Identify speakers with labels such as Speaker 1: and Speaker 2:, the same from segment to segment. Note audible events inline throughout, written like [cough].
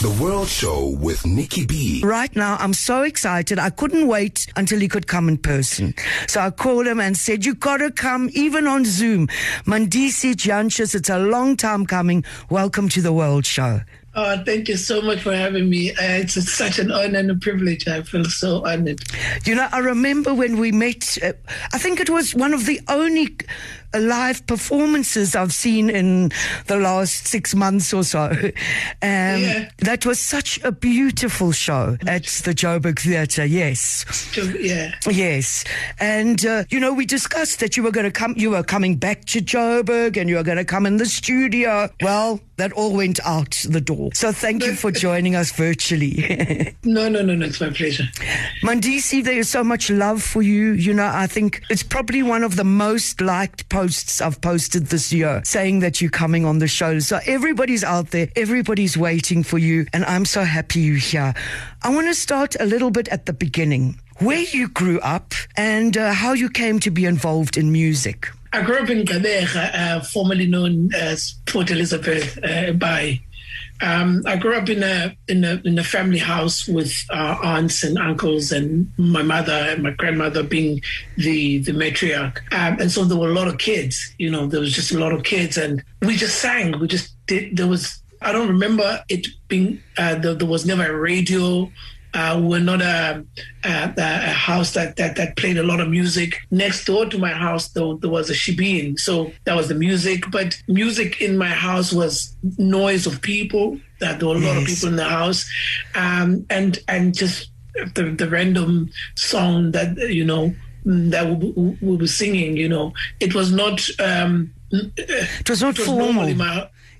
Speaker 1: The World Show with Nikki B.
Speaker 2: Right now, I'm so excited. I couldn't wait until he could come in person. So I called him and said, You gotta come, even on Zoom. Mandisi Dyantyis, it's a long time coming. Welcome to the World Show.
Speaker 3: Oh, thank you so much for having me. Uh, it's such an honor and a privilege. I feel so honored.
Speaker 2: You know, I remember when we met, uh, I think it was one of the only live performances I've seen in the last six months or so. Um,
Speaker 3: Yeah.
Speaker 2: That was such a beautiful show at the Joburg Theatre, yes.
Speaker 3: Yeah.
Speaker 2: Yes, and uh, you know we discussed that you were going to come. You were coming back to Joburg, and you were going to come in the studio. Well, that all went out the door. So thank you for [laughs] joining us virtually, [laughs]
Speaker 3: No, no, no, no. It's my pleasure.
Speaker 2: Mandisi. There is so much love for you. You know, I think it's probably one of the most liked posts I've posted this year, saying that you're coming on the show. So everybody's out there, everybody's waiting for you, and I'm so happy you're here. I want to start a little bit at the beginning. Where you grew up and uh, how you came to be involved in music.
Speaker 3: I grew up in Gqeberha, uh, formerly known as Port Elizabeth uh, Bay. Um, I grew up in a, in a in a family house with uh, aunts and uncles, and my mother and my grandmother being the the matriarch. Um, and so there were a lot of kids. You know, there was just a lot of kids, and we just sang. We just did. There was I don't remember it being. Uh, there, there was never a radio. Uh, we're not a, a, a house that, that, that played a lot of music. Next door to my house, though, there was a shebeen. So that was the music. But music in my house was noise of people. Uh, there were a lot of people in the house. Um, and, and just the, the random song that, you know, that we, we- we were singing, you know, it was not, um,
Speaker 2: It was not
Speaker 3: it was
Speaker 2: formal.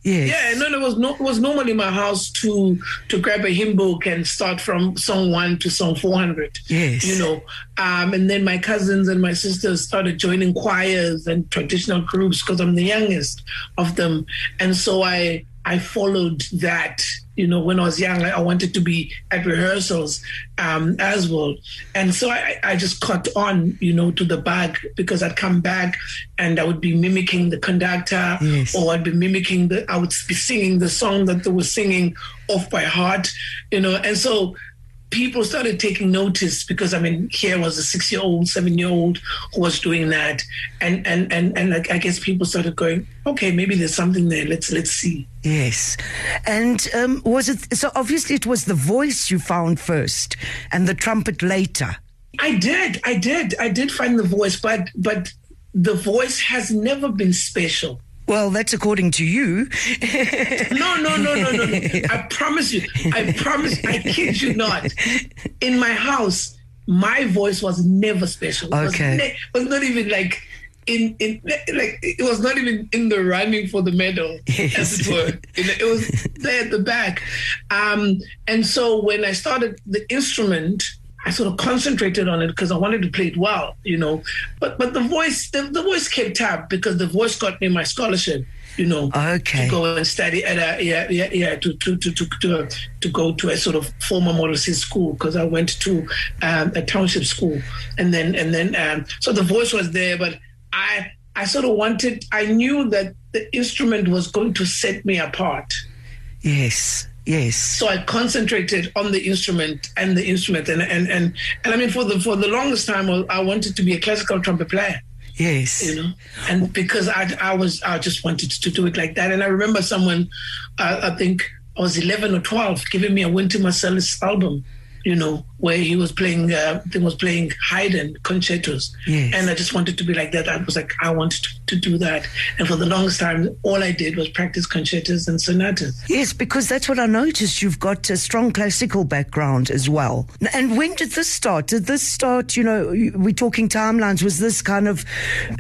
Speaker 2: Yes.
Speaker 3: yeah, no, no, it was no, it was normally my house to to grab a hymn book and start from song one to song four hundred.
Speaker 2: Yes.
Speaker 3: you know, um, and then my cousins and my sisters started joining choirs and traditional groups because I'm the youngest of them, and so I I followed that. You know, when I was young, I I wanted to be at rehearsals um, as well, and so I, I just caught on, you know, to the bag because I'd come back and I would be mimicking the conductor,
Speaker 2: Yes.
Speaker 3: or I'd be mimicking the, I would be singing the song that they were singing off by heart, you know, and so people started taking notice because I mean, here was a six-year-old, seven-year-old who was doing that, and and and and I guess people started going, okay, maybe there's something there. Let's let's see.
Speaker 2: Yes. And um, was it so? Obviously, it was the voice you found first and the trumpet later.
Speaker 3: I did, I did, I did find the voice, but but the voice has never been special.
Speaker 2: Well, that's according to you.
Speaker 3: No, no, no, no, no. no. I [laughs] promise you. I promise. I kid you not. In my house, my voice was never special. It was,
Speaker 2: Okay.
Speaker 3: ne- was not even like in in like it was not even in the running for the medal, as it were. You know, it was there at the back. Um, and so when I started the instrument. I sort of concentrated on it because I wanted to play it well, you know. But but the voice the, the voice kept up because the voice got me my scholarship, you know
Speaker 2: Okay.
Speaker 3: to go and study at a yeah yeah yeah to to to to to, to go to a sort of former model C school because I went to um, a township school and then and then um, so the voice was there but I I sort of wanted I knew that the instrument was going to set me apart
Speaker 2: Yes. Yes.
Speaker 3: so I concentrated on the instrument and the instrument. And and and, and I mean for the for the longest time I wanted to be a classical trumpet player.
Speaker 2: Yes.
Speaker 3: you know? And because i i was i just wanted to do it like that. And i remember someone uh, i think i was 11 or 12 giving me a Wynton Marsalis album you know where he was playing uh, he was playing Haydn concertos
Speaker 2: Yes.
Speaker 3: and i just wanted to be like that i was like i wanted to, to do that and for the longest time all i did was practice concertos and sonatas
Speaker 2: Yes, because that's what I noticed. You've got a strong classical background as well. And when did this start? Did this start, you know, we're talking timelines. Was this kind of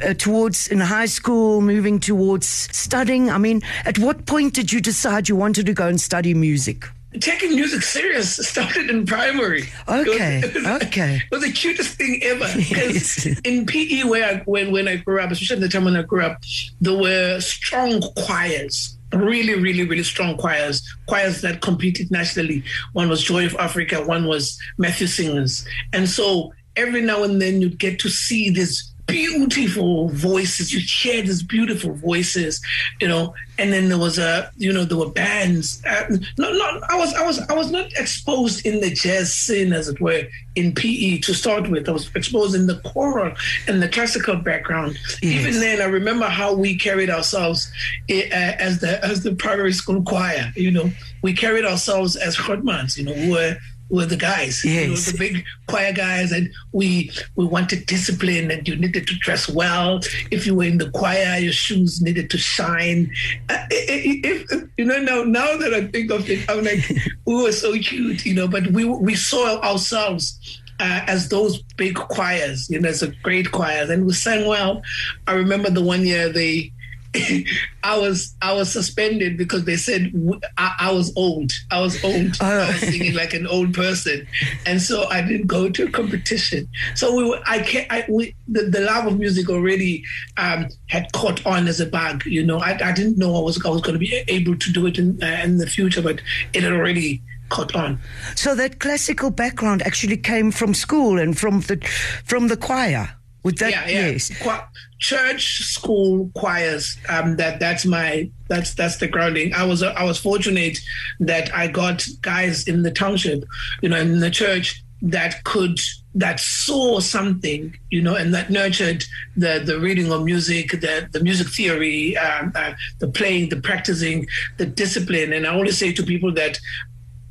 Speaker 2: uh, towards in high school, moving towards studying? I mean, at what point did you decide you wanted to go and study music?
Speaker 3: Taking music serious started in primary.
Speaker 2: Okay,
Speaker 3: It was, it was-
Speaker 2: okay.
Speaker 3: It was the cutest thing ever. [laughs] Because in PE, where I, when when I grew up, especially at the time when I grew up, there were strong choirs. Really, really, really strong choirs. Choirs that competed nationally. One was Joy of Africa. One was Matthew Singers. And so every now and then you'd get to see these beautiful voices. You hear these beautiful voices, you know. And then there was a, you know, there were bands. Uh, no, no, I was, I was, I was not exposed in the jazz scene, as it were, in PE to start with. I was exposed in the choral and the classical background. Yes. Even then, I remember how we carried ourselves uh, as the as the primary school choir. You know, we carried ourselves as Hotmans, you know, who were were the guys, yes. you know, the big choir guys, and we we wanted discipline, and you needed to dress well. If you were in the choir, your shoes needed to shine. Uh, if, if, you know, now now that I think of it, I'm like, [laughs] we were so cute, you know, but we we saw ourselves uh, as those big choirs, you know, as a great choirs, and we sang well. I remember the one year they [coughs] I was I was suspended because they said I, I was old. I was old. Uh. I was singing like an old person, and so I didn't go to a competition. So we were, I can't. I, we, the, the love of music already um, had caught on as a bug. You know, I, I didn't know I was I was going to be able to do it in uh, in the future, but it had already caught on.
Speaker 2: So that classical background actually came from school and from the from the choir. Would that
Speaker 3: yeah, yeah.
Speaker 2: yes?
Speaker 3: Qu- church, school, choirs. Um, that that's my that's that's the grounding. I was I was fortunate that I got guys in the township, you know, in the church that could that saw something, you know, and that nurtured the the reading of music, the the music theory, um, uh, the playing, the practicing, the discipline. And I always say to people that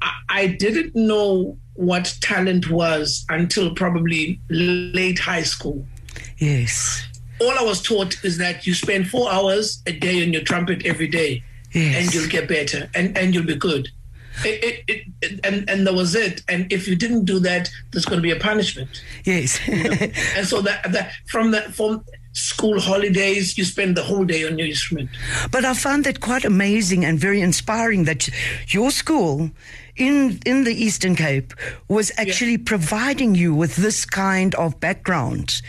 Speaker 3: I, I didn't know what talent was until probably late high school.
Speaker 2: Yes.
Speaker 3: All I was taught is that you spend four hours a day on your trumpet every day, yes. and you'll get better, and, and you'll be good. It, it, it, and and that was it. And if you didn't do that, there's going to be a punishment.
Speaker 2: Yes.
Speaker 3: you know? [laughs] And so that that from that from school holidays, you spend the whole day on your instrument.
Speaker 2: But I found that quite amazing and very inspiring that your school in in the Eastern Cape was actually yeah. providing you with this kind of background.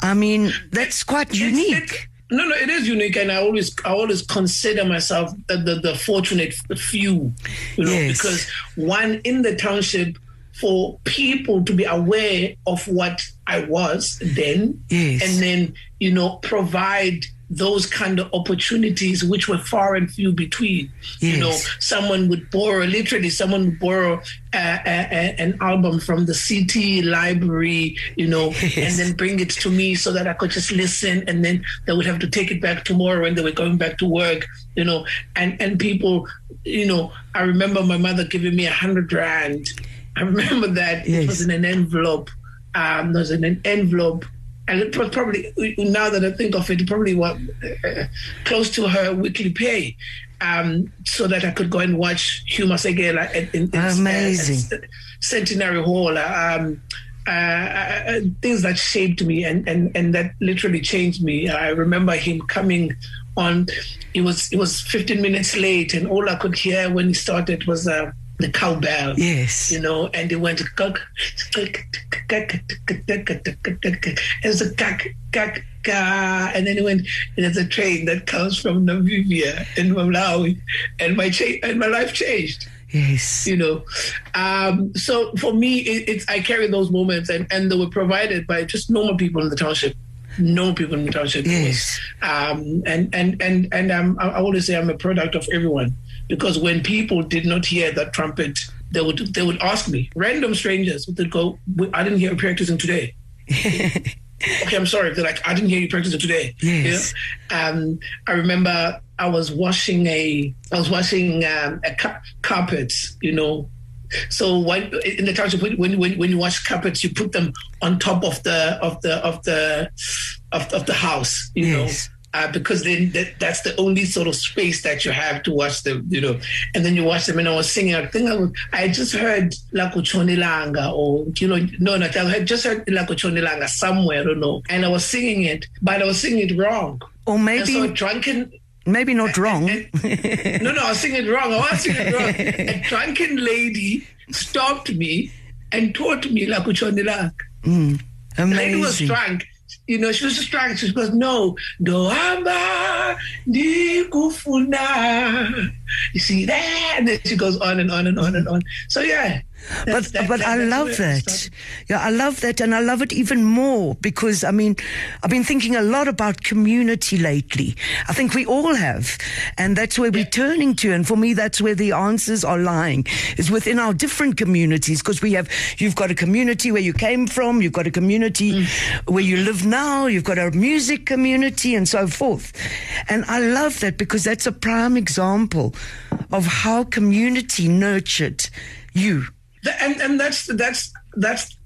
Speaker 2: I mean, that's quite unique.
Speaker 3: no, no, it is unique, and I always, I always consider myself the, the, the fortunate few, you know, yes. because one in the township for people to be aware of what I was then,
Speaker 2: yes.
Speaker 3: and then you know provide those kind of opportunities which were far and few between yes. you know someone would borrow literally someone would borrow uh, uh, uh, an album from the CT library you know [laughs] yes. and then bring it to me so that I could just listen and then they would have to take it back tomorrow when they were going back to work you know and and people you know I remember my mother giving me a hundred rand I remember that yes. Um, it was in an envelope um, there was in an envelope and it was probably now that I think of it, probably what uh, close to her weekly pay, um, so that I could go and watch Hugh Masekela in, in,
Speaker 2: in amazing
Speaker 3: uh, Centenary Hall. Um, uh, uh, things that shaped me and, and, and that literally changed me. I remember him coming on. It was it was 15 minutes late, and all I could hear when he started was. Uh, the cowbell.
Speaker 2: Yes.
Speaker 3: You know, and it went as a kak, and then it went, there's a train that comes from Namibia and Malawi, and my cha- and my life changed.
Speaker 2: Yes.
Speaker 3: You know, um, so for me, it, it's I carry those moments, and and they were provided by just normal people in the township normal people in the township.
Speaker 2: Yes.
Speaker 3: Um, and and and and um, I always say I'm a product of everyone because when people did not hear that trumpet, they would they would ask me, random strangers would go, "I didn't hear you practicing today." [laughs] okay, I'm sorry. They're like, "I didn't hear you practicing today."
Speaker 2: Yes.
Speaker 3: Um, I remember I was washing a I was washing um, a ca- carpet, you know. So when in the township, when, when when you wash carpets, you put them on top of the of the of the of, of the house, you yes. know uh, because then that, that's the only sort of space that you have to watch them, you know. And then you watch them, and I was singing. I think I, was, I just heard Lakuchoni Langa, or you know, no, no, I had just heard Lakuchoni Langa somewhere, I don't know. And I was singing it, but I was singing it wrong.
Speaker 2: Or maybe
Speaker 3: so drunken.
Speaker 2: Maybe not wrong.
Speaker 3: And, and, no, no, I was singing it wrong. I was singing it wrong. A [laughs] drunken lady stopped me and taught me Lakuchoni Langa.
Speaker 2: Mm, amazing. The
Speaker 3: lady was drunk you know, she was distracted. She goes, no, doamba nikufuna. You see that? And then she goes on and on and on and on. So yeah,
Speaker 2: but
Speaker 3: that-
Speaker 2: but
Speaker 3: that-
Speaker 2: I love that. Yeah, I love that, and I love it even more because I mean, I've been thinking a lot about community lately. I think we all have, and that's where we're turning to. And for me, that's where the answers are lying is within our different communities because we have. You've got a community where you came from. You've got a community
Speaker 3: Mm.
Speaker 2: where you live now. You've got a music community, and so forth. And I love that because that's a prime example of how community nurtured you.
Speaker 3: And and that's that's that's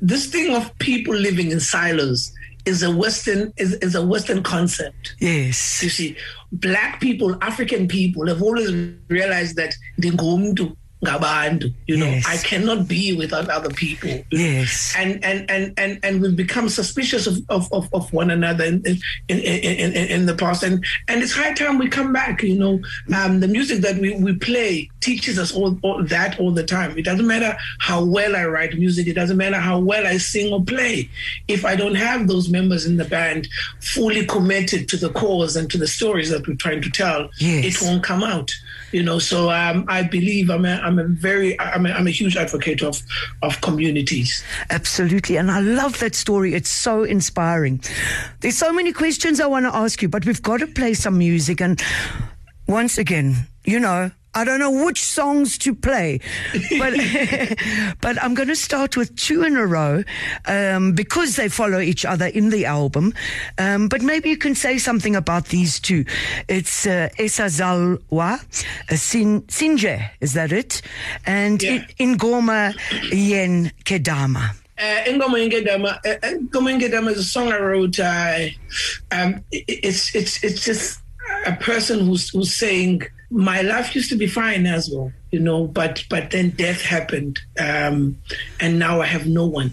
Speaker 3: this thing of people living in silos is a western is, is a western concept
Speaker 2: Yes.
Speaker 3: you see black people african people have always realized that ndingumntu ngabantu you know
Speaker 2: Yes.
Speaker 3: i cannot be without other people.
Speaker 2: Yes.
Speaker 3: and and and and and we've become suspicious of of, of, of one another in in, in in in the past and and it's high time we come back you know um the music that we, we play teaches us all, all that all the time it doesn't matter how well i write music it doesn't matter how well i sing or play if i don't have those members in the band fully committed to the cause and to the stories that we're trying to tell
Speaker 2: Yes.
Speaker 3: it won't come out you know so um i believe i'm a i'm a very i'm a, I'm a huge advocate of of communities
Speaker 2: Absolutely. And I love that story. It's so inspiring. There's so many questions I want to ask you, but we've got to play some music. And once again, you know, I don't know which songs to play, but [laughs] but I'm going to start with two in a row um, because they follow each other in the album. Um, but maybe you can say something about these two. It's uh, Esa Zalwa, uh, Sin, Sinje, is that it? And
Speaker 3: Yeah.
Speaker 2: in, Ingoma Yen Kedama.
Speaker 3: uh, Ingoma Ingedama, uh, Ingoma Ingedama is a song I wrote. Uh, um, it- it's it's it's just a person who's who's saying my life used to be fine as well, you know, but but then death happened, um, and now I have no one.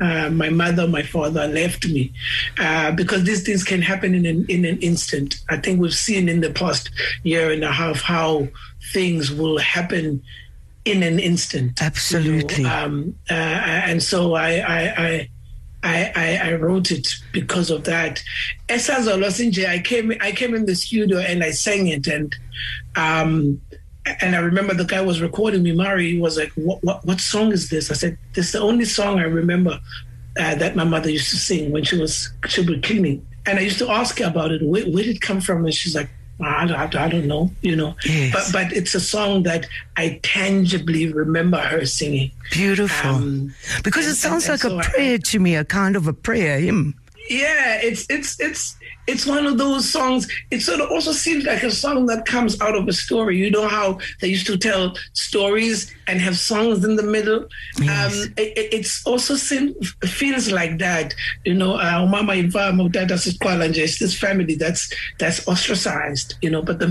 Speaker 3: Uh, my mother, my father left me uh, because these things can happen in an, in an instant. I think we've seen in the past year and a half how things will happen in an instant. you know.
Speaker 2: Absolutely.
Speaker 3: Um, uh, and so I, I, I, I, I, I wrote it because of that. Esa Zolosinje, I came, I came in the studio and I sang it, and um, and I remember the guy was recording me. Mari he was like, "What, what, what song is this?" I said, "This is the only song I remember uh, that my mother used to sing when she was she was cleaning." And I used to ask her about it. Where, where did it come from? And she's like, I don't, I don't know, you know.
Speaker 2: Yes.
Speaker 3: But but it's a song that I tangibly remember her singing.
Speaker 2: Beautiful.
Speaker 3: Um,
Speaker 2: because it sounds
Speaker 3: and-
Speaker 2: like
Speaker 3: and
Speaker 2: a
Speaker 3: so I-
Speaker 2: prayer to me, a kind of a prayer hymn.
Speaker 3: Yeah, it's it's it's it's one of those songs. It sort of also seems like a song that comes out of a story. You know how they used to tell stories and have songs in the middle.
Speaker 2: Yes.
Speaker 3: Um, it, it- it's also seem, feels like that. You know, uh, Mama Ivama, Dada Siskwala, and just this family that's that's ostracized. You know, but the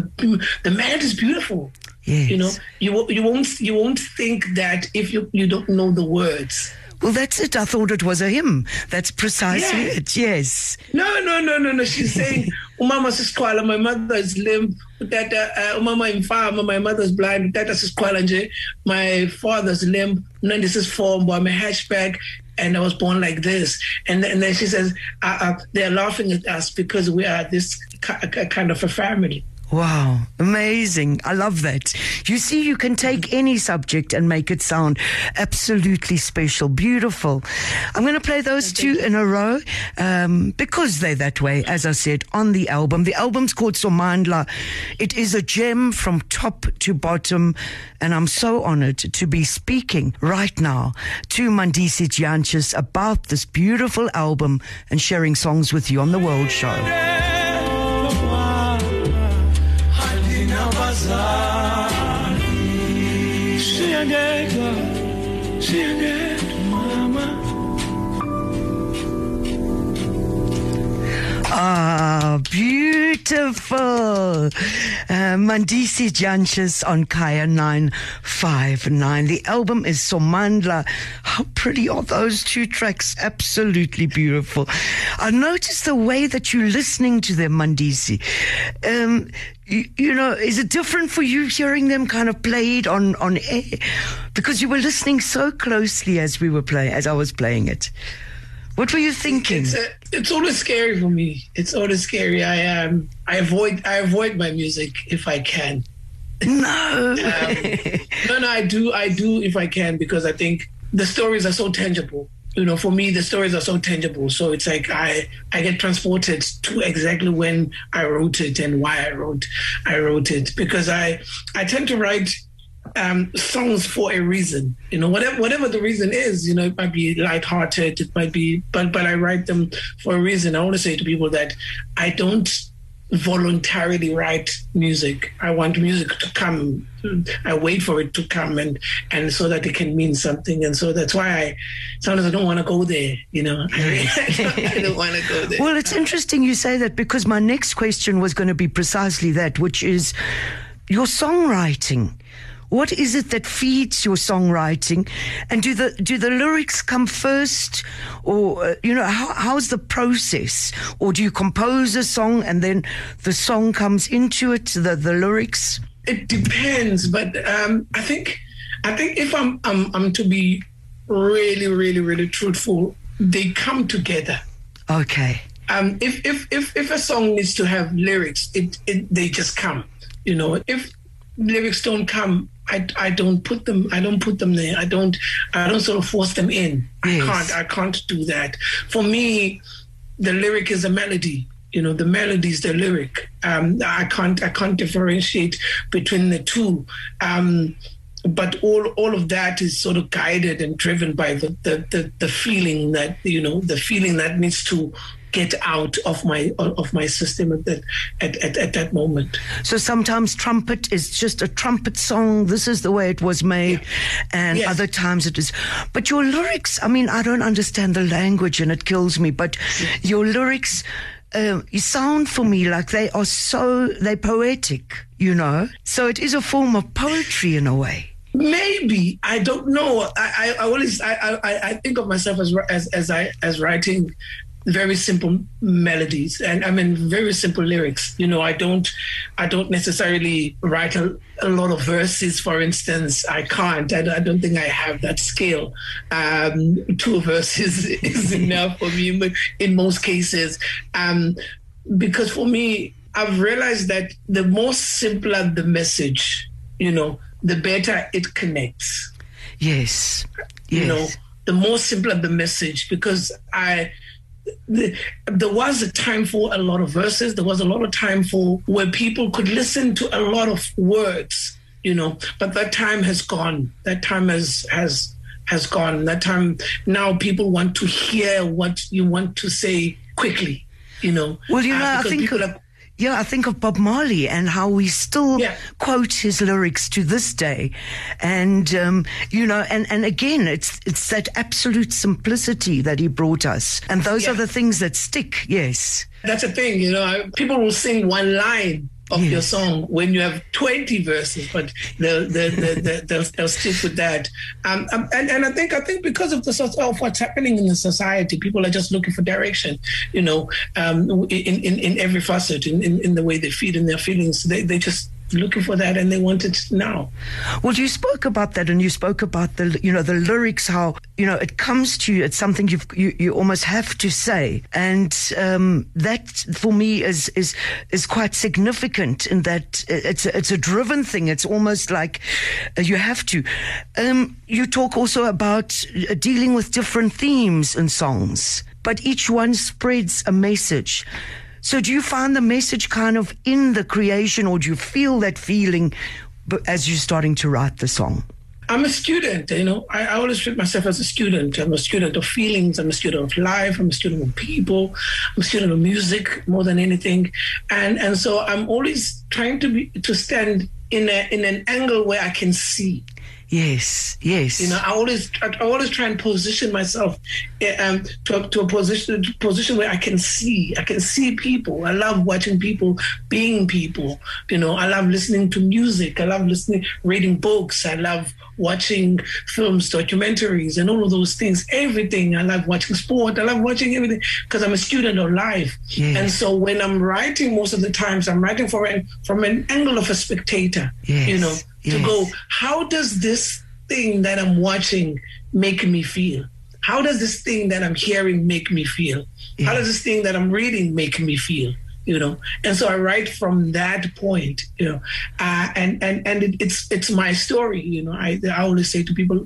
Speaker 3: the man is beautiful.
Speaker 2: Yes.
Speaker 3: You know, you you won't you won't think that if you you don't know the words.
Speaker 2: Well, that's it. I thought it was a hymn. That's precisely
Speaker 3: Yeah.
Speaker 2: it. Yes.
Speaker 3: No, no, no, no, no. She's saying, Umama siskwala, my mother is limp. Tata, uh, umama imfama, my mother's blind. Tata siskwala nje, my father's limp. No, this is form, I'm a hatchback. And I was born like this. And then, and then she says, uh, uh, they're laughing at us because we are this ki- ki- kind of a family.
Speaker 2: Wow. Amazing. I love that. You see, you can take any subject and make it sound absolutely special. Beautiful. I'm going to play those two in a row um, because they're that way, as I said, on the album. The album's called Somandla. It is a gem from top to bottom. And I'm so honored to be speaking right now to Mandisi Dyantyis about this beautiful album and sharing songs with you on The World Show. Ah, beautiful. Uh, Mandisi Dyantyis on Kaya 959. The album is Somandla. How pretty are those two tracks? Absolutely beautiful. I noticed the way that you're listening to them, Mandisi. Um, you, you know, is it different for you hearing them kind of played on, on air? Because you were listening so closely as we were playing, as I was playing it. What were you thinking?
Speaker 3: It's a, it's always scary for me. It's always scary. I um I avoid I avoid my music if I can.
Speaker 2: No.
Speaker 3: um, no, no, I do, I do if I can because I think the stories are so tangible. You know, for me, the stories are so tangible. So it's like I, I get transported to exactly when I wrote it and why I wrote, I wrote it because I, I tend to write um, songs for a reason. You know, whatever whatever the reason is, you know, it might be lighthearted, it might be, but but I write them for a reason. I want to say to people that I don't voluntarily write music. I want music to come. I wait for it to come and and so that it can mean something. And so that's why I sometimes I don't want to go there. You know, I, [laughs] don't want to go there.
Speaker 2: Well, it's interesting you say that because my next question was going to be precisely that, which is your songwriting. What is it that feeds your songwriting? And do the do the lyrics come first, or uh, you know how, how's the process? Or do you compose a song and then the song comes into it, the the lyrics?
Speaker 3: It depends, but um, I think I think if I'm, I'm I'm to be really really really truthful, they come together.
Speaker 2: Okay.
Speaker 3: Um, if if if if a song needs to have lyrics, it, it they just come. You know, if lyrics don't come, I, I don't put them I don't put them there. I don't I don't sort of force them in. Yes. I can't I can't do that. For me, the lyric is a melody. You know, the melody is the lyric. Um, I can't I can't differentiate between the two. Um, but all all of that is sort of guided and driven by the, the, the, the feeling that you know the feeling that needs to get out of my of my system at that at, at, at, that moment.
Speaker 2: So sometimes trumpet is just a trumpet song. This is the way it was made, yeah. and yes. other times it is. But your lyrics, I mean, I don't understand the language, and it kills me. But your lyrics. Uh, you sound for me like they are so they're poetic, you know. So it is a form of poetry in a way.
Speaker 3: Maybe I don't know. I, I, I always I, I, I think of myself as as as I as writing very simple melodies and I mean very simple lyrics. You know, I don't I don't necessarily write a, a lot of verses. For instance, I can't. I, I don't think I have that skill. Um, two [laughs] verses is enough for me, but in most cases, um, because for me, I've realized that the more simpler the message, you know, the better it connects.
Speaker 2: Yes.
Speaker 3: You know, the more simpler the message because I the, there was a time for a lot of verses. There was a lot of time for where people could listen to a lot of words, you know. But that time has gone. That time has has has gone. That time now people want to hear what you want to say quickly, you know.
Speaker 2: Well, you know, uh, I think people are yeah, I think of Bob Marley and how we still yeah. quote his lyrics to this day, and um, you know, and and again, it's it's that absolute simplicity that he brought us, and those yeah. are the things that stick. Yes,
Speaker 3: that's the thing. You know, people will sing one line of yes. your song when you have 20 verses, but they'll, they'll, they'll, they'll, they'll stick with that. Um, um, and, and I think I think because of the of what's happening in the society, people are just looking for direction, you know, um, in, in, in every facet, in, in, in the way they feed in their feelings. They, they just looking for that and they want it now.
Speaker 2: Well, you spoke about that and you spoke about the, you know, the lyrics, how, you know, it comes to you. It's something you've, you, you almost have to say. And, um, that for me is, is, is quite significant in that it's a, it's a driven thing. It's almost like uh, you have to. Um, you talk also about uh, dealing with different themes and songs, but each one spreads a message. So do you find the message kind of in the creation or do you feel that feeling as you're starting to write the song?
Speaker 3: I'm a student, you know. I, I, always treat myself as a student. I'm a student of feelings. I'm a student of life. I'm a student of people. I'm a student of music more than anything, and and so I'm always trying to be to stand in a in an angle where I can see.
Speaker 2: Yes, yes.
Speaker 3: You know, I always I always try and position myself eh, um, to, a, to a position position where I can see. I can see people. I love watching people being people. You know, I love listening to music. I love listening, reading books. I love watching films, documentaries, and all of those things. Everything. I love watching sport. I love watching everything because I'm a student of life. Yes. And so when I'm writing, most of the times I'm writing for an, from an angle of a spectator. Yes. You know yes. to go, how does this thing that I'm watching make me feel? How does this thing that I'm hearing make me feel? Yes. How does this thing that I'm reading make me feel? You know. And so i write from that point you know. Uh, and and and it, it's it's my story you know. I, I always say to people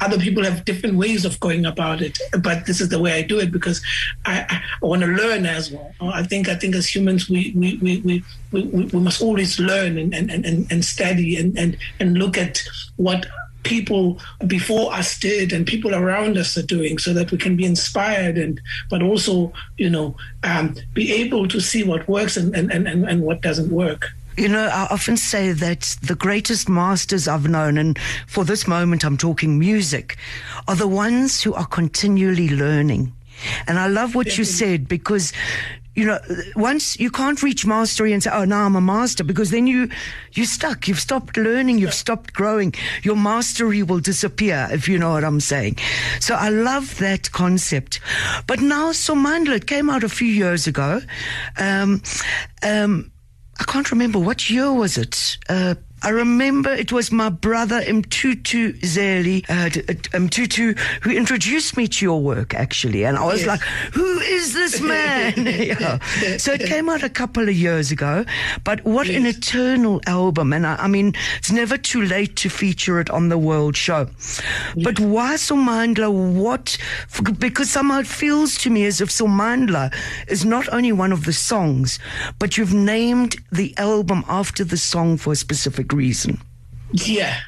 Speaker 3: other people have different ways of going about it but this is the way i do it because i i, want to learn as well. I think i think as humans we we we we, we, we must always learn and and and, and study and, and and look at what people before us did and people around us are doing so that we can be inspired and but also you know um, be able to see what works and, and, and, and what doesn't work
Speaker 2: You know, I often say that the greatest masters I've known, and for this moment I'm talking music, are the ones who are continually learning. And I love what you said because, you know, once you can't reach mastery and say, oh, now I'm a master, because then you, you're stuck. You've stopped learning. You've stopped growing. Your mastery will disappear, if you know what I'm saying. So I love that concept. But now, Somandla, it came out a few years ago. Um, um, I can't remember what year was it. Uh, I remember it was my brother Mtutu Zeli, uh, uh, Mtutu, who introduced me to your work, actually. And I was
Speaker 3: Yes.
Speaker 2: like, who is this [laughs] man? [laughs] Yeah. So it came out a couple of years ago. But what an eternal album. And I, I mean, it's never too late to feature it on the World Show. But why Somandla? What? Because somehow it feels to me as if Somandla is not only one of the songs, but you've named the album after the song for a specific reason.
Speaker 3: yeah.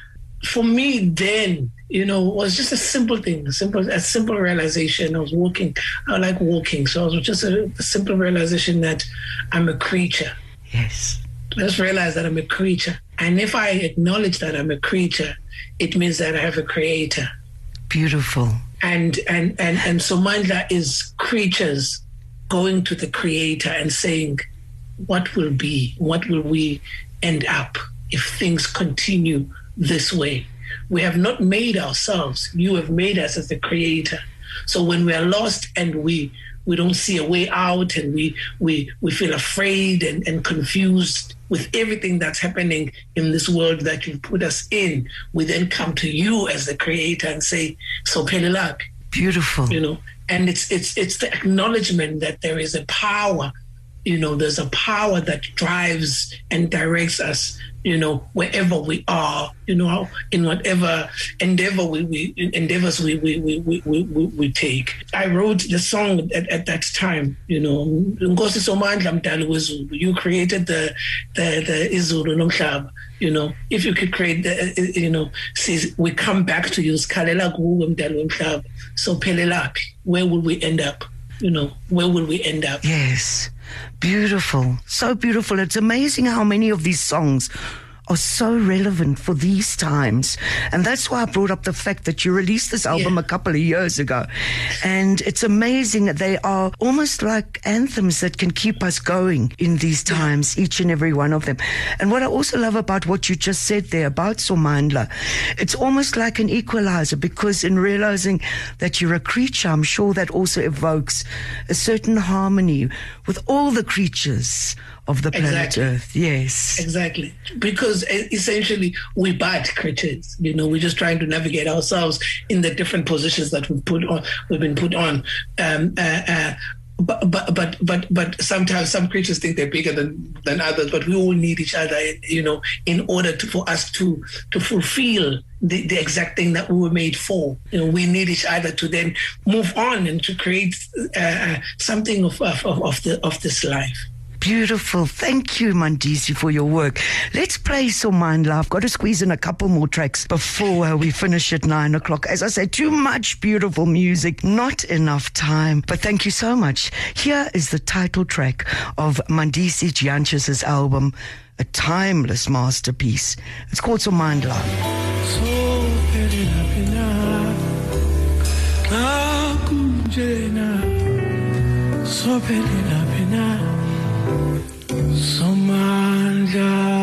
Speaker 3: For me then you know was just a simple thing a simple a simple realization i was walking. I like walking so it was just a, a simple realization that i'm a creature.
Speaker 2: Yes.
Speaker 3: just realize that i'm a creature. And if i acknowledge that i'm a creature it means that i have a creator.
Speaker 2: Beautiful.
Speaker 3: and and and and Somandla is creatures going to the creator and saying what will be? What will we end up if things continue this way. We have not made ourselves. You have made us as the creator. So when we are lost and we we don't see a way out and we we we feel afraid and, and confused with everything that's happening in this world that you put us in we then come to you as the creator and say so pelelak
Speaker 2: Beautiful.
Speaker 3: you know and it's it's it's the acknowledgement that there is a power you know there's a power that drives and directs us you know wherever we are you know in whatever endeavor we, we endeavors we we, we, we, we, we take. I wrote the song at, at that time you know Nkosi Somandla you created the the the izulu you know. If you could create the, uh, you know says we come back to you sikhalela kuwe mdali womhlaba so phelelaphi where will we end up you know where will we end up
Speaker 2: Yes. Beautiful. So beautiful. It's amazing how many of these songs are so relevant for these times. And that's why I brought up the fact that you released this album
Speaker 3: Yeah.
Speaker 2: a couple of years ago. And it's amazing that they are almost like anthems that can keep us going in these times, each and every one of them. And what I also love about what you just said there about Somandla, it's almost like an equalizer because in realizing that you're a creature, I'm sure that also evokes a certain harmony with all the creatures of the planet
Speaker 3: Exactly.
Speaker 2: Earth. Yes.
Speaker 3: Exactly. Because essentially we're bad creatures. You know, we're just trying to navigate ourselves in the different positions that we've put on we've been put on. Um uh, uh but, but but but but sometimes some creatures think they're bigger than than others, but we all need each other, you know, in order to, for us to to fulfill the, the exact thing that we were made for. You know, we need each other to then move on and to create uh, uh, something of of of the of this life.
Speaker 2: Beautiful. Thank you, Mandisi, for your work. Let's play Somandla. Got to squeeze in a couple more tracks before uh, we finish at nine o'clock. As I said, too much beautiful music, not enough time. But thank you so much. Here is the title track of Mandisi Dyantyis' album, a timeless masterpiece. It's called Somandla.
Speaker 4: sophelelaphi somandla
Speaker 2: Ah,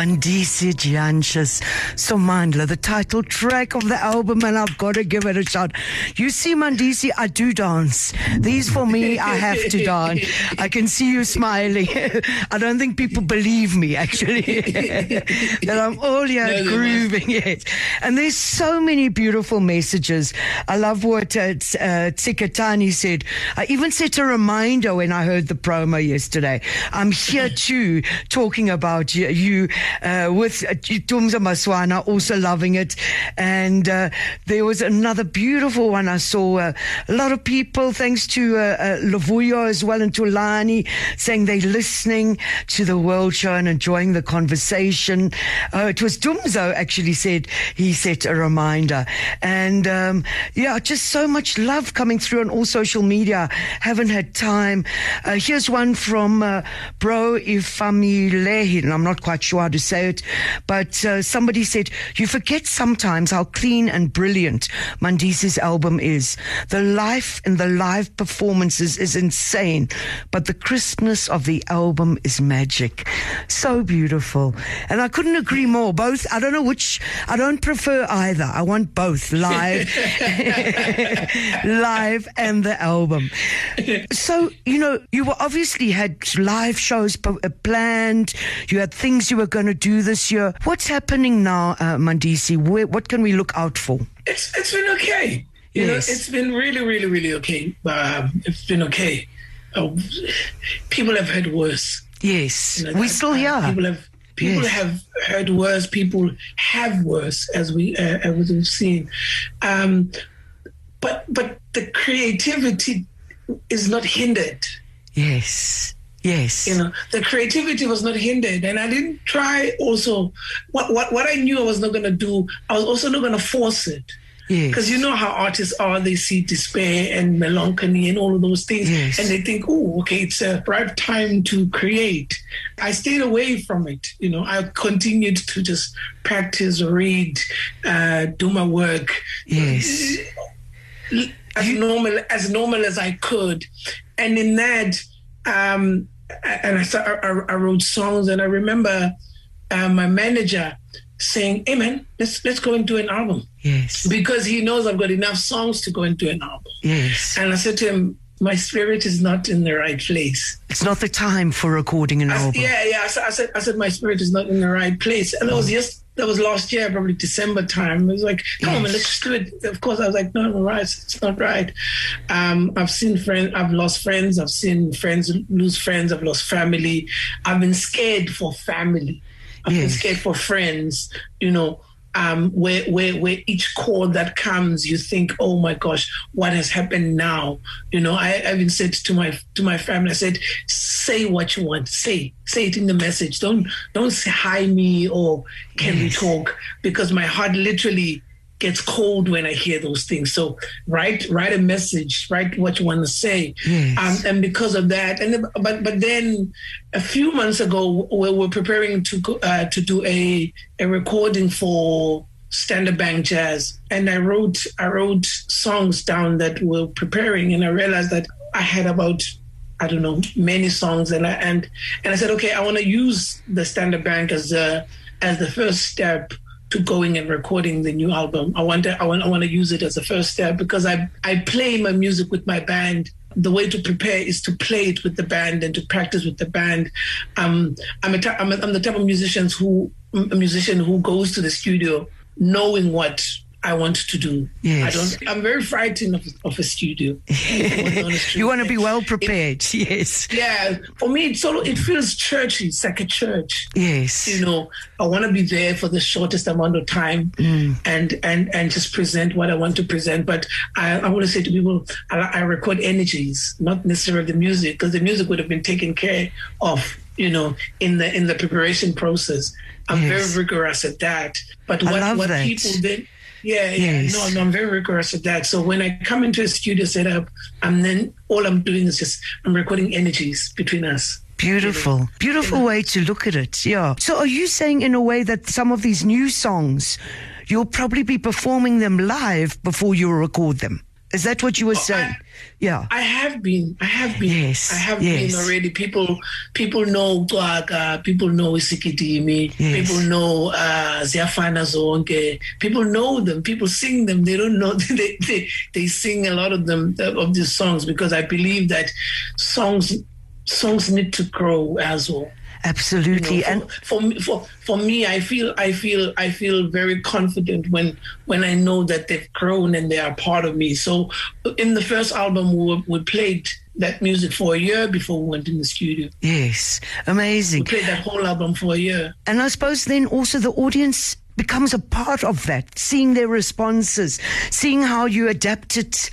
Speaker 2: Mandisi Dyantyis, Somandla, the title track of the album, and I've got to give it a shot. You see, Mandisi, I do dance. These for me, I have to dance. [laughs] I can see you smiling. [laughs] I don't think people believe me, actually, [laughs] that I'm all here
Speaker 3: No,
Speaker 2: grooving. it. And there's so many beautiful messages. I love what uh, uh, Tsikatani said. I even set a reminder when I heard the promo yesterday. I'm here too, talking about you, you uh, with uh, Tumza Maswana, also loving it. And uh, there was another beautiful one I saw. Uh, a lot of people, thanks to uh, uh, Lavuyo as well and Tulani, saying they're listening to the World Show and enjoying the conversation. Uh, it was Dumzo actually said he set a reminder. And um, yeah, just so much love coming through on all social media. Haven't had time. Uh, here's one from uh, Bro Ifamilehi, and I'm not quite sure to say it, but uh, somebody said, You forget sometimes how clean and brilliant Mandisi's album is. The life and the live performances is insane, but the crispness of the album is magic. So beautiful. And I couldn't agree more. Both, I don't know which, I don't prefer either. I want both live, [laughs] [laughs] live and the album. So, you know, you were obviously had live shows uh, planned. You had things you were going to do this year. What's happening now, uh, Mandisi? Where, what can we look out for?
Speaker 3: It's it's been okay. You
Speaker 2: Yes.
Speaker 3: know, it's been really, really, really okay. Um, it's been okay. Uh, people have heard worse.
Speaker 2: Yes,
Speaker 3: You know,
Speaker 2: we still
Speaker 3: uh,
Speaker 2: here.
Speaker 3: People have people
Speaker 2: Yes.
Speaker 3: have heard worse. People have worse, as we uh, as we've seen. Um, but but the creativity is not hindered.
Speaker 2: Yes, yes.
Speaker 3: You know, the creativity was not hindered, and I didn't try. Also, what what what I knew I was not going to do, I was also not going to force it.
Speaker 2: yes.
Speaker 3: Because you know how artists are, they see despair and melancholy and all of those things,
Speaker 2: Yes.
Speaker 3: and they think, oh, okay, it's a right time to create. I stayed away from it. You know, I continued to just practice, read, uh, do my work
Speaker 2: Yes.
Speaker 3: as normal as normal as I could, and in that, um, and I, start, I, I wrote songs, and I remember uh, my manager saying, "Hey man, let's let's go and do an album."
Speaker 2: Yes.
Speaker 3: because he knows I've got enough songs to go into an album.
Speaker 2: Yes.
Speaker 3: And I said to him, my spirit is not in the right place.
Speaker 2: It's not the time for recording an
Speaker 3: I,
Speaker 2: album.
Speaker 3: yeah, yeah. I said, I said, I said, my spirit is not in the right place. And that was just, that was last year, probably December time. It was like, come on, man, let's just do it. Of course, I was like, no, no, right, it's not right. Um, I've seen friends, I've lost friends, I've seen friends lose friends, I've lost family. I've been scared for family. I've been scared for friends, you know. Um, where, where where each call that comes, you think, oh my gosh, what has happened now? You know, I I even said to my to my family, I said, say what you want, say say it in the message. Don't don't say hi me or can we talk because my heart literally gets cold when I hear those things. So write write a message, write what you want to say.
Speaker 2: Yes.
Speaker 3: Um, and because of that, and but but then a few months ago, we were preparing to go, uh, to do a a recording for Standard Bank Jazz, and I wrote I wrote songs down that we we're preparing, and I realized that I had about I don't know many songs, and I and and I said, okay, I want to use the Standard Bank as a as the first step to going and recording the new album. I want to I want I want to use it as a first step because I I play my music with my band. The way to prepare is to play it with the band and to practice with the band. Um, I'm a, I'm, a, I'm the type of musicians who a musician who goes to the studio knowing what I want to do.
Speaker 2: Yes.
Speaker 3: I don't. I'm very frightened of, of a studio. [laughs]
Speaker 2: you want to be well prepared. yes.
Speaker 3: Yeah, for me, it's all. it feels churchy. It's like a church
Speaker 2: Yes.
Speaker 3: you know i want to be there for the shortest amount of time mm. and and and just present what i want to present but i, I want to say to people I, I record energies not necessarily the music because the music would have been taken care of you know in the in the preparation process i'm
Speaker 2: Yes.
Speaker 3: very rigorous at that but
Speaker 2: I
Speaker 3: what
Speaker 2: love
Speaker 3: what
Speaker 2: that.
Speaker 3: people then yeah, yeah,
Speaker 2: Yes.
Speaker 3: no, no, I'm very rigorous with that. So when I come into a studio setup, I'm then all I'm doing is just I'm recording energies between us.
Speaker 2: Beautiful. Beautiful way to look at it. Yeah. So are you saying in a way that some of these new songs, you'll probably be performing them live before you record them? Is that what you were
Speaker 3: I-
Speaker 2: saying? yeah.
Speaker 3: I have been. I have been.
Speaker 2: Yes,
Speaker 3: I have
Speaker 2: yes.
Speaker 3: been already. People people know Gwaga, people know Isikidimi,
Speaker 2: Yes.
Speaker 3: people know uh Ziafana Zonke. People know them, people sing them. They don't know [laughs] they, they they sing a lot of them uh, of these songs because I believe that songs songs need to grow as well.
Speaker 2: Absolutely.
Speaker 3: You know,
Speaker 2: and
Speaker 3: for, for me, for for me, I feel I feel I feel very confident when when I know that they've grown and they are part of me. So, in the first album, we, we played that music for a year before we went in the studio.
Speaker 2: yes, amazing.
Speaker 3: We played that whole album for a year.
Speaker 2: And I suppose then also the audience becomes a part of that, seeing their responses, seeing how you adapt it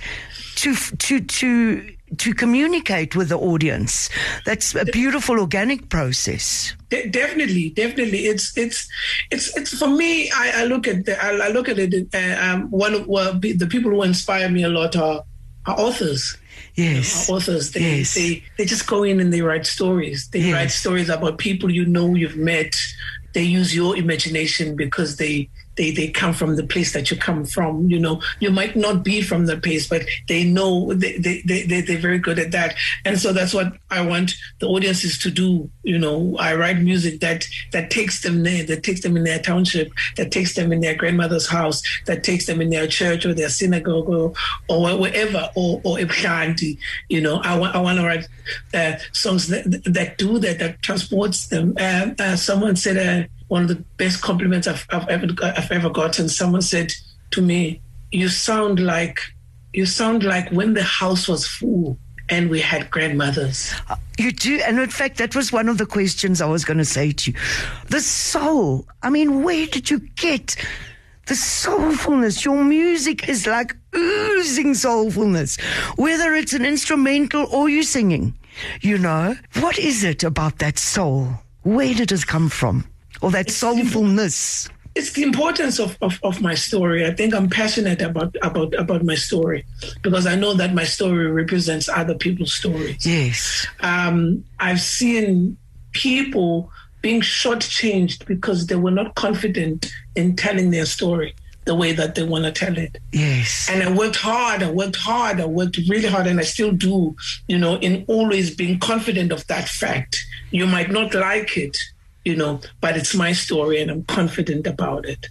Speaker 2: to to to to communicate with the audience. That's a beautiful organic process.
Speaker 3: De- definitely, definitely. It's it's it's it's for me. I, I look at the, I, I look at it. Uh, um, one of well, the people who inspire me a lot are, are authors.
Speaker 2: Yes.
Speaker 3: Our authors they,
Speaker 2: Yes.
Speaker 3: they they just go in and they write stories they
Speaker 2: Yes.
Speaker 3: write stories about people you know you've met they use your imagination because they they they come from the place that you come from you know. You might not be from the place but they know they they, they, they they're very good at that. And so that's what i want the audiences to do you know. I write music that that takes them there that takes them in their township that takes them in their grandmother's house that takes them in their church or their synagogue or, or wherever or or Ebhanti, you know. I want i want to write uh, songs that that do that that transports them. Uh, uh, someone said uh, one of the best compliments I've, I've ever I've ever gotten. Someone said to me, "You sound like you sound like when the house was full and we had grandmothers."
Speaker 2: Uh, you do, and in fact, that was one of the questions I was going to say to you. The soul. I mean, where did you get the soulfulness? Your music is like oozing soulfulness, whether it's an instrumental or you singing. You know, what is it about that soul? Where did it come from? Or that soulfulness?
Speaker 3: it's the importance of, of, of my story. I think I'm passionate about, about about my story because I know that my story represents other people's stories.
Speaker 2: Yes.
Speaker 3: Um, I've seen people being shortchanged because they were not confident in telling their story the way that they want to tell it.
Speaker 2: Yes.
Speaker 3: And I worked hard, I worked hard, I worked really hard, and I still do, you know, in always being confident of that fact. You might not like it, you know, but it's my story and I'm confident about it.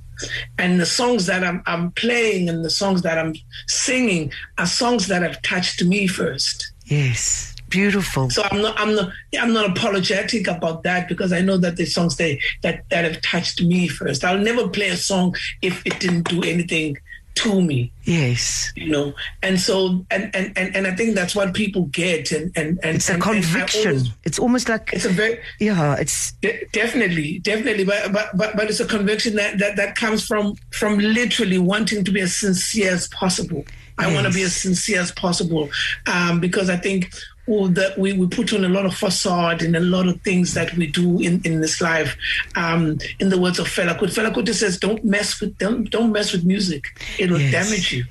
Speaker 3: And the songs that I'm, I'm playing and the songs that I'm singing are songs that have touched me first.
Speaker 2: Yes. Beautiful.
Speaker 3: So I'm not I'm not I'm not apologetic about that because I know that the songs they that that have touched me first. I'll never play a song if it didn't do anything to me
Speaker 2: Yes.
Speaker 3: you know and so and and and, and i think that's what people get and and and
Speaker 2: It's a
Speaker 3: and-
Speaker 2: conviction.
Speaker 3: always-
Speaker 2: It's almost like,
Speaker 3: it's a very
Speaker 2: yeah, it's,
Speaker 3: de- definitely definitely but, but but but it's a conviction that that that comes from from literally wanting to be as sincere as possible i want to be as sincere as possible um because i think that we, we put on a lot of facade and a lot of things that we do in, in this life. Um, in the words of Fela Kuti, Fela Kuti says, "Don't mess with don't don't mess with music; it will
Speaker 2: Yes.
Speaker 3: damage you." You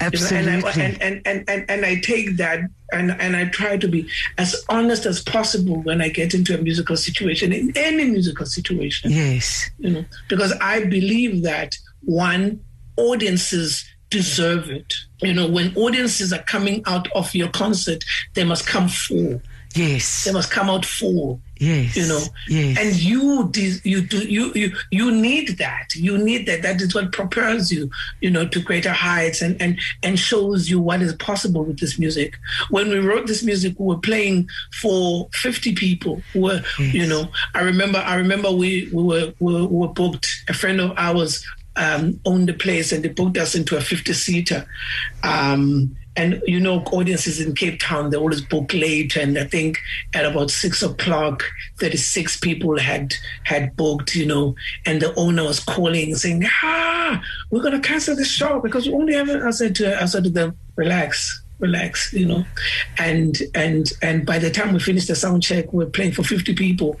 Speaker 3: know,
Speaker 2: absolutely.
Speaker 3: and, I, and, and, and, and, and I take that and, and I try to be as honest as possible when I get into a musical situation, in any musical situation,
Speaker 2: yes.
Speaker 3: you know, because I believe that one, audiences deserve it. You know, when audiences are coming out of your concert, they must come full.
Speaker 2: Yes.
Speaker 3: They must come out full
Speaker 2: Yes.
Speaker 3: you know
Speaker 2: Yes.
Speaker 3: and you you do you you you need that you need that that is what propels you you know to greater heights and and and shows you what is possible with this music when we wrote this music we were playing for 50 people who were you know i remember i remember we we were we were, we were booked a friend of ours um, owned the place and they booked us into a 50 seater um, and you know, audiences in Cape Town, they always book late. And I think at about six o'clock, 36 people had had booked, you know, and the owner was calling saying, ah, we're going to cancel the show because we only have, I said to, I said to them, relax, relax, you know. And, and, and by the time we finished the sound check, we we're playing for 50 people.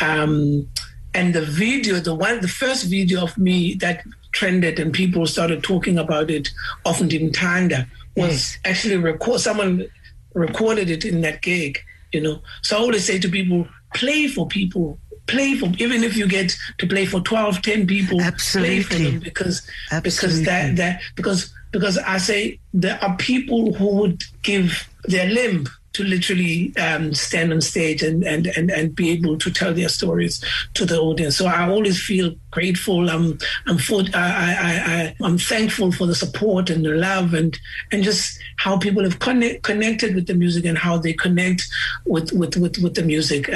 Speaker 3: Um, and the video, the one, the first video of me that trended and people started talking about it, often in Tanda, was actually record. Someone recorded it in that gig, you know. So I always say to people, play for people, play for even if you get to play for 12, 10 people, play for them because because that that because because I say there are people who would give their limb to literally um, stand on stage and, and, and, and be able to tell their stories to the audience. So I always feel grateful. I'm I'm for, I, I, I, I'm thankful for the support and the love and and just how people have connect, connected with the music and how they connect with with with, with the music uh,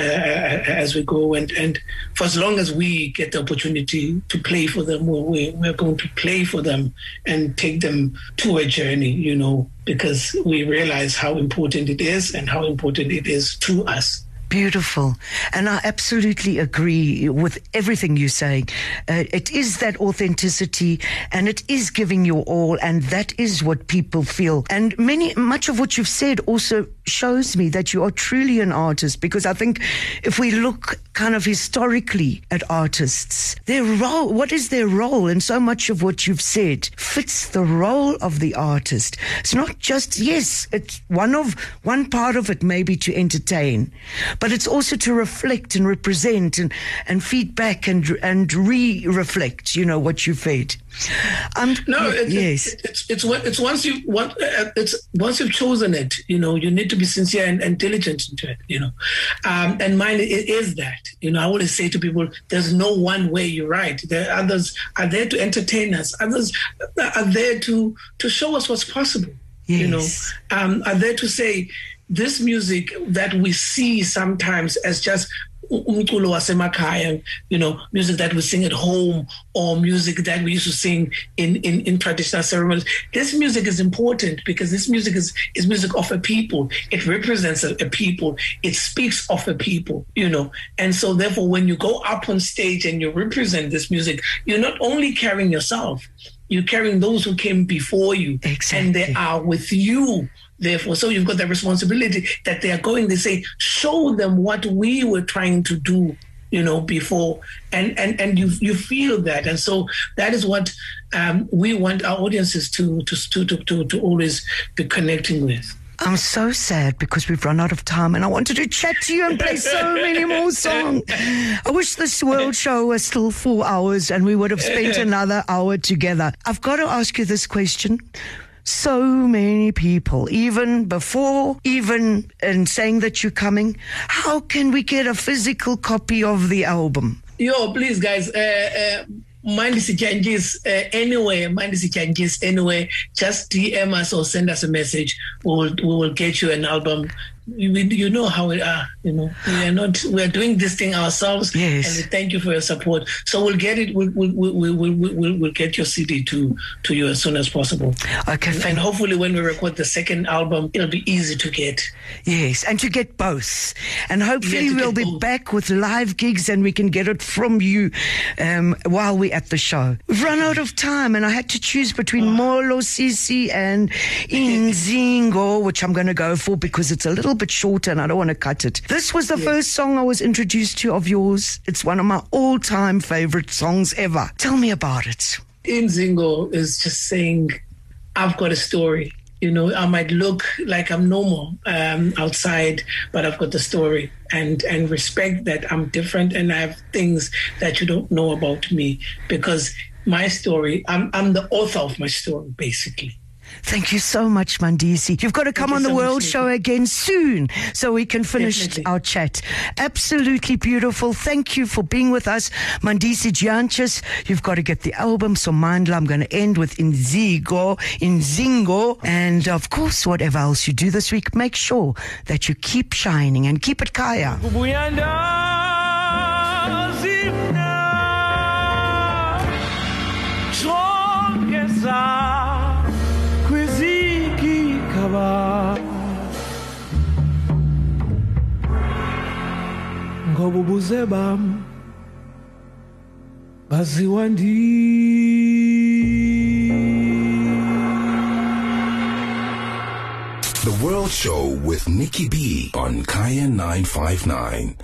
Speaker 3: as we go. And and for as long as we get the opportunity to play for them, we're, we're going to play for them and take them to a journey. You know, because we realize how important it is and how important it is to us.
Speaker 2: Beautiful. And I absolutely agree with everything you're saying. Uh, it is that authenticity and it is giving your all. And that is what people feel. And many, much of what you've said also shows me that you are truly an artist because I think if we look kind of historically at artists, their role, what is their role? And so much of what you've said fits the role of the artist. It's not just, yes, it's one of, one part of it maybe to entertain, but it's also to reflect and represent and, and feedback and, and re-reflect, you know, what you fed.
Speaker 3: Um, no, it's, yes, it's, it's, it's, it's once you what uh, it's once you've chosen it, you know, you need to be sincere and, and diligent into it, you know. Um, and mine is that, you know. I always say to people, there's no one way you write. There are others are there to entertain us. Others are there to to show us what's possible. Yes. You know, um, are there to say this music that we see sometimes as just umculo wasemakhaya you know music that we sing at home or music that we used to sing in, in, in traditional ceremonies. This music is important because this music is, is music of a people. It represents a, a people. It speaks of a people you know. And so therefore when you go up on stage and you represent this music you're not only carrying yourself you're carrying those who came before you. Exactly. and they are with you therefore. So you've got the responsibility that they are going, they say, show them what we were trying to do, you know, before. And and and you you feel that. And so that is what um, we want our audiences to to, to to to always be connecting with.
Speaker 2: I'm so sad because we've run out of time and I wanted to chat to you and play so many more [laughs] songs. I wish this world show was still four hours and we would have spent [laughs] another hour together. I've got to ask you this question so many people, even before, even in saying that you're coming. How can we get a physical copy of the album?
Speaker 3: Yo, please, guys. Uh, uh, mind the changes uh, anyway. Mind the changes anyway. Just DM us or send us a message. We will we will get you an album you, you know how we are. You know, we are not. We are doing this thing ourselves.
Speaker 2: Yes.
Speaker 3: And we thank you for your support. So we'll get it. We'll we'll we'll, we'll, we'll, we'll get your CD to to you as soon as possible.
Speaker 2: Okay.
Speaker 3: And, and hopefully, when we record the second album, it'll be easy to get.
Speaker 2: Yes, and to get both. And hopefully, we'll be both. back with live gigs, and we can get it from you um, while we're at the show. We've run out of time, and I had to choose between oh. Molo Sisi and [laughs] Inzingo, which I'm going to go for because it's a little bit shorter and I don't want to cut it. This was the yes. first song I was introduced to of yours. It's one of my all time favorite songs ever. Tell me about it.
Speaker 3: In Inzingo is just saying, I've got a story. You know, I might look like I'm normal um, outside, but I've got the story and and respect that I'm different and I have things that you don't know about me because my story, I'm I'm the author of my story, basically.
Speaker 2: Thank you so much, Mandisi. You've got to come on the so World Show again soon so we can finish Definitely. our chat. Absolutely beautiful. Thank you for being with us, Mandisi Dyantyis. You've got to get the album. Somandla, I'm going to end with Inzigo, Inzingo. And of course, whatever else you do this week, make sure that you keep shining and keep it Kaya.
Speaker 4: baba
Speaker 1: The World Show with Nikki B on Kaya 959.